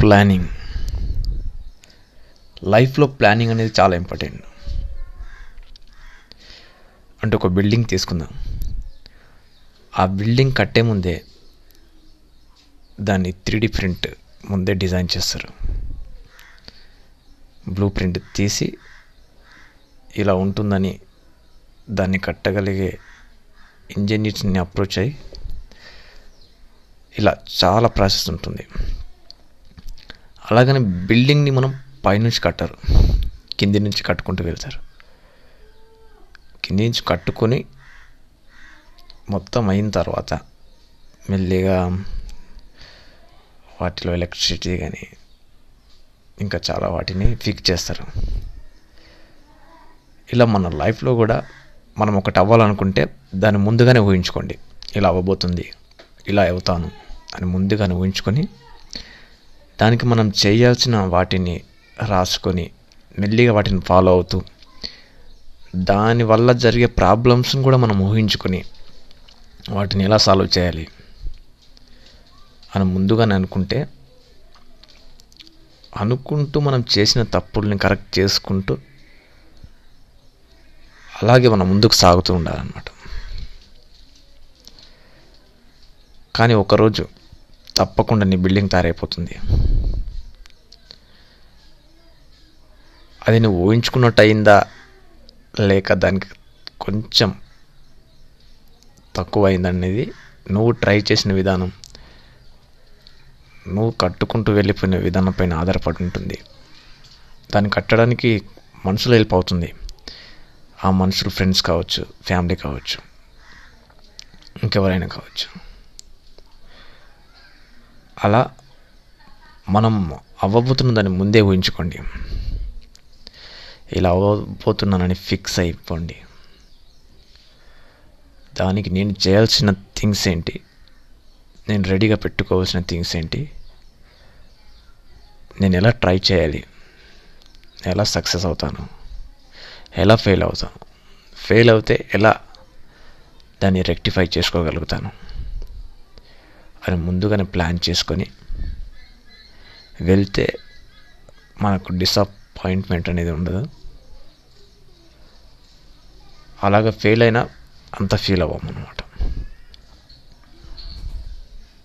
Planning లైఫ్లో planning అనేది చాలా ఇంపార్టెంట్ అంటే ఒక బిల్డింగ్ తీసుకుందాం. ఆ బిల్డింగ్ కట్టే ముందే దాన్ని త్రీ ప్రింట్ ముందే డిజైన్ చేస్తారు. బ్లూ ప్రింట్ తీసి ఇలా ఉంటుందని దాన్ని కట్టగలిగే ఇంజనీర్స్ని అప్రోచ్ అయ్యి ఇలా చాలా ప్రాసెస్ ఉంటుంది. అలాగని బిల్డింగ్ని మనం పైనుంచి కట్టరు. కింది నుంచి కట్టుకుంటూ వెళ్తారు. కింది నుంచి కట్టుకొని మొత్తం అయిన తర్వాత మెల్లిగా వాటిలో ఎలక్ట్రిసిటీ కానీ ఇంకా చాలా వాటిని ఫిక్స్ చేస్తారు. ఇలా మన లైఫ్లో కూడా మనం ఒకటి అవ్వాలనుకుంటే దాన్ని ముందుగానే ఊహించుకోండి. ఇలా అవ్వబోతుంది ఇలా అవుతాను అని ముందుగానే ఊహించుకొని దానికి మనం చేయాల్సిన వాటిని రాసుకొని మెల్లిగా వాటిని ఫాలో అవుతూ దానివల్ల జరిగే ప్రాబ్లమ్స్ని కూడా మనం ఊహించుకొని వాటిని ఎలా సాల్వ్ చేయాలి అని ముందుగానే అనుకుంటే అనుకుంటూ మనం చేసిన తప్పుల్ని కరెక్ట్ చేసుకుంటూ అలాగే మనం ముందుకు సాగుతూ ఉండాలన్నమాట. కానీ ఒకరోజు తప్పకుండా నీ బిల్డింగ్ తయారైపోతుంది. అది నువ్వు ఊహించుకున్నట్టు అయిందా లేక దానికి కొంచెం తక్కువ అయిందనేది నువ్వు ట్రై చేసిన విధానం. నువ్వు కట్టుకుంటూ వెళ్ళిపోయిన విధానం పైన ఆధారపడి ఉంటుంది. దాన్ని కట్టడానికి మనుషులు హెల్ప్ అవుతుంది. ఆ మనుషులు ఫ్రెండ్స్ కావచ్చు ఫ్యామిలీ కావచ్చు ఇంకెవరైనా కావచ్చు. అలా మనం అవ్వబోతున్న దాన్ని ముందే ఊహించుకోండి. ఇలా అవ్వబోతున్నానని ఫిక్స్ అయిపోండి. దానికి నేను చేయాల్సిన థింగ్స్ ఏంటి? నేను రెడీగా పెట్టుకోవాల్సిన థింగ్స్ ఏంటి? నేను ఎలా ట్రై చేయాలి? ఎలా సక్సెస్ అవుతాను? ఎలా ఫెయిల్ అవుతాను? ఫెయిల్ అవుతే ఎలా దాన్ని రెక్టిఫై చేసుకోగలుగుతాను? అని ముందుగానే ప్లాన్ చేసుకొని వెళ్తే మనకు డిసప్పాయింట్మెంట్ అనేది ఉండదు. అలాగ ఫెయిల్ అయినా అంత ఫీల్ అవ్వము అనమాట